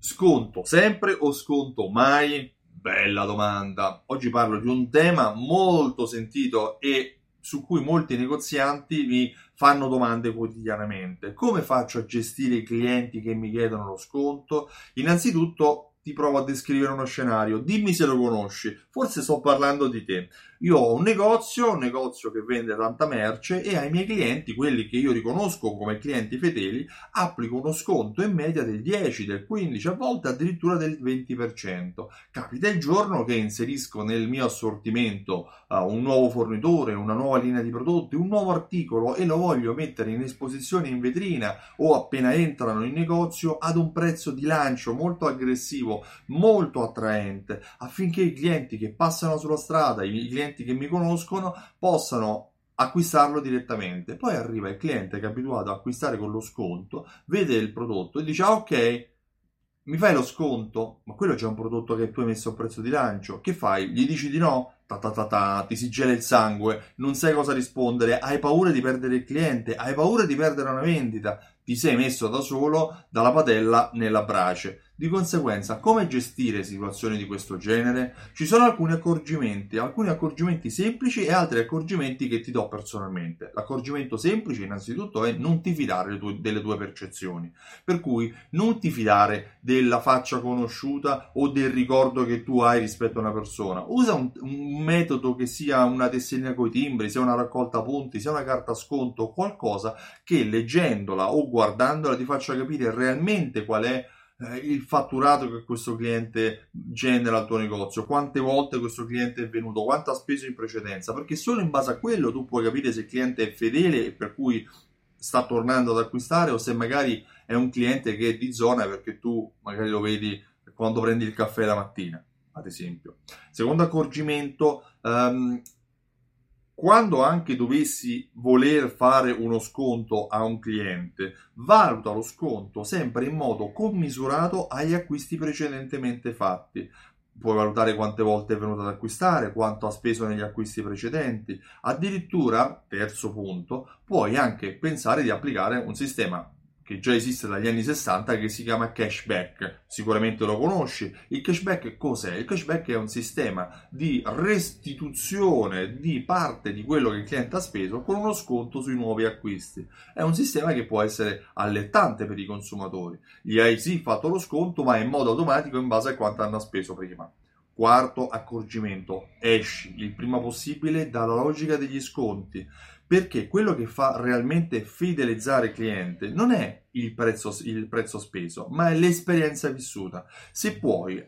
Sconto sempre o sconto mai? Bella domanda. Oggi parlo di un tema molto sentito e su cui molti negozianti mi fanno domande quotidianamente. Come faccio a gestire i clienti che mi chiedono lo sconto? Innanzitutto ti provo a descrivere uno scenario, dimmi se lo conosci, forse sto parlando di te. Io ho un negozio, un negozio che vende tanta merce e ai miei clienti, quelli che io riconosco come clienti fedeli, applico uno sconto in media del 10, del 15, a volte addirittura del 20%. Capita il giorno che inserisco nel mio assortimento uh, un nuovo fornitore, una nuova linea di prodotti, un nuovo articolo e lo voglio mettere in esposizione in vetrina o appena entrano in negozio ad un prezzo di lancio molto aggressivo, molto attraente, affinché i clienti che passano sulla strada, i clienti che mi conoscono possano acquistarlo direttamente. Poi arriva il cliente che è abituato a acquistare con lo sconto, vede il prodotto e dice ah, ok, mi fai lo sconto? Ma quello è già un prodotto che tu hai messo a prezzo di lancio. Che fai? Gli dici di no? Ta ta ta ta, ti si gela il sangue, non sai cosa rispondere, hai paura di perdere il cliente, hai paura di perdere una vendita, ti sei messo da solo dalla padella nella brace. Di conseguenza, come gestire situazioni di questo genere? Ci sono alcuni accorgimenti, alcuni accorgimenti semplici e altri accorgimenti che ti do personalmente. L'accorgimento semplice, innanzitutto, è non ti fidare tue, delle tue percezioni. Per cui non ti fidare della faccia conosciuta o del ricordo che tu hai rispetto a una persona. Usa un, un metodo che sia una tessellina coi timbri, sia una raccolta punti, sia una carta sconto, qualcosa che leggendola o guardandola ti faccia capire realmente qual è eh, il fatturato che questo cliente genera al tuo negozio, quante volte questo cliente è venuto, quanto ha speso in precedenza, perché solo in base a quello tu puoi capire se il cliente è fedele e per cui sta tornando ad acquistare o se magari è un cliente che è di zona perché tu magari lo vedi quando prendi il caffè la mattina, ad esempio. Secondo accorgimento, um, quando anche dovessi voler fare uno sconto a un cliente, valuta lo sconto sempre in modo commisurato agli acquisti precedentemente fatti. Puoi valutare quante volte è venuto ad acquistare, quanto ha speso negli acquisti precedenti. Addirittura, terzo punto, puoi anche pensare di applicare un sistema che già esiste dagli anni 60 che si chiama cashback. Sicuramente lo conosci. Il cashback cos'è? Il cashback è un sistema di restituzione di parte di quello che il cliente ha speso con uno sconto sui nuovi acquisti. È un sistema che può essere allettante per i consumatori. Gli hai sì fatto lo sconto, ma in modo automatico in base a quanto hanno speso prima. Quarto accorgimento, esci il prima possibile dalla logica degli sconti perché quello che fa realmente fidelizzare il cliente non è il prezzo, il prezzo speso, ma è l'esperienza vissuta. Se puoi,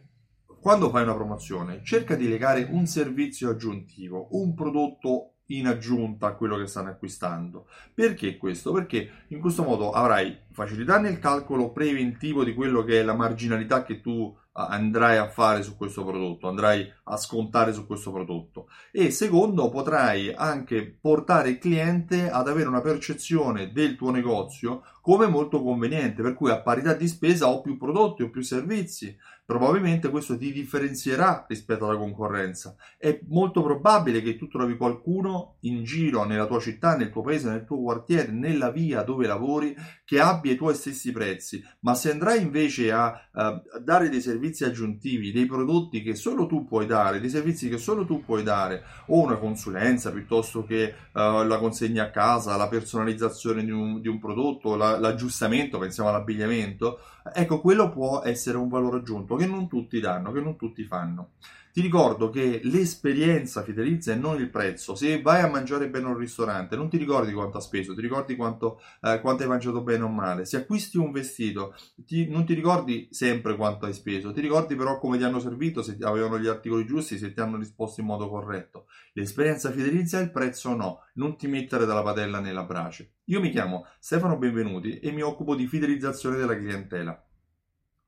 quando fai una promozione, cerca di legare un servizio aggiuntivo, un prodotto in aggiunta a quello che stanno acquistando. Perché questo? Perché in questo modo avrai facilità nel calcolo preventivo di quello che è la marginalità che tu andrai a fare su questo prodotto, andrai a scontare su questo prodotto. E secondo potrai anche portare il cliente ad avere una percezione del tuo negozio come molto conveniente, per cui a parità di spesa ho più prodotti o più servizi, probabilmente questo ti differenzierà rispetto alla concorrenza. È molto probabile che tu trovi qualcuno in giro nella tua città, nel tuo paese, nel tuo quartiere, nella via dove lavori che abbia i tuoi stessi prezzi, ma se andrai invece a, a dare dei servizi aggiuntivi, dei prodotti che solo tu puoi dare, dei servizi che solo tu puoi dare, o una consulenza piuttosto che uh, la consegna a casa, la personalizzazione di un, di un prodotto, la, l'aggiustamento, pensiamo all'abbigliamento, ecco, quello può essere un valore aggiunto che non tutti danno, che non tutti fanno. Ti ricordo che l'esperienza fidelizza e non il prezzo. Se vai a mangiare bene a un ristorante, non ti ricordi quanto ha speso, ti ricordi quanto, eh, quanto hai mangiato bene o male. Se acquisti un vestito, ti, non ti ricordi sempre quanto hai speso, ti ricordi però come ti hanno servito, se avevano gli articoli giusti, se ti hanno risposto in modo corretto. L'esperienza fidelizza e il prezzo no. Non ti mettere dalla padella nella brace. Io mi chiamo Stefano Benvenuti e mi occupo di fidelizzazione della clientela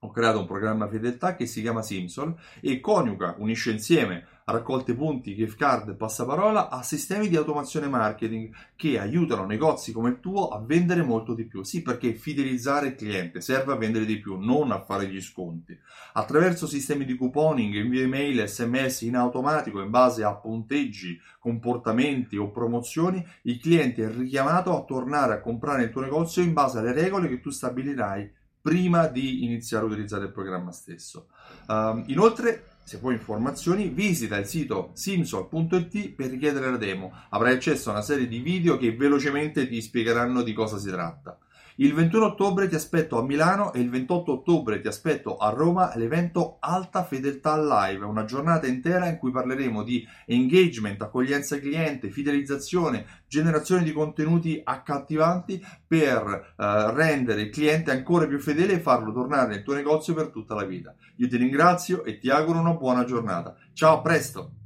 ho creato un programma fedeltà che si chiama Simsol e coniuga, unisce insieme raccolte punti, gift card passaparola a sistemi di automazione marketing che aiutano negozi come il tuo a vendere molto di più. Sì, perché fidelizzare il cliente serve a vendere di più, non a fare gli sconti. Attraverso sistemi di couponing, invio email, sms in automatico in base a punteggi, comportamenti o promozioni, il cliente è richiamato a tornare a comprare il tuo negozio in base alle regole che tu stabilirai prima di iniziare a utilizzare il programma stesso. Um, inoltre, se vuoi informazioni, visita il sito simsol.it per richiedere la demo. Avrai accesso a una serie di video che velocemente ti spiegheranno di cosa si tratta. Il 21 ottobre ti aspetto a Milano e il 28 ottobre ti aspetto a Roma all'evento Alta Fedeltà Live, una giornata intera in cui parleremo di engagement, accoglienza cliente, fidelizzazione, generazione di contenuti accattivanti per eh, rendere il cliente ancora più fedele e farlo tornare nel tuo negozio per tutta la vita. Io ti ringrazio e ti auguro una buona giornata. Ciao, a presto!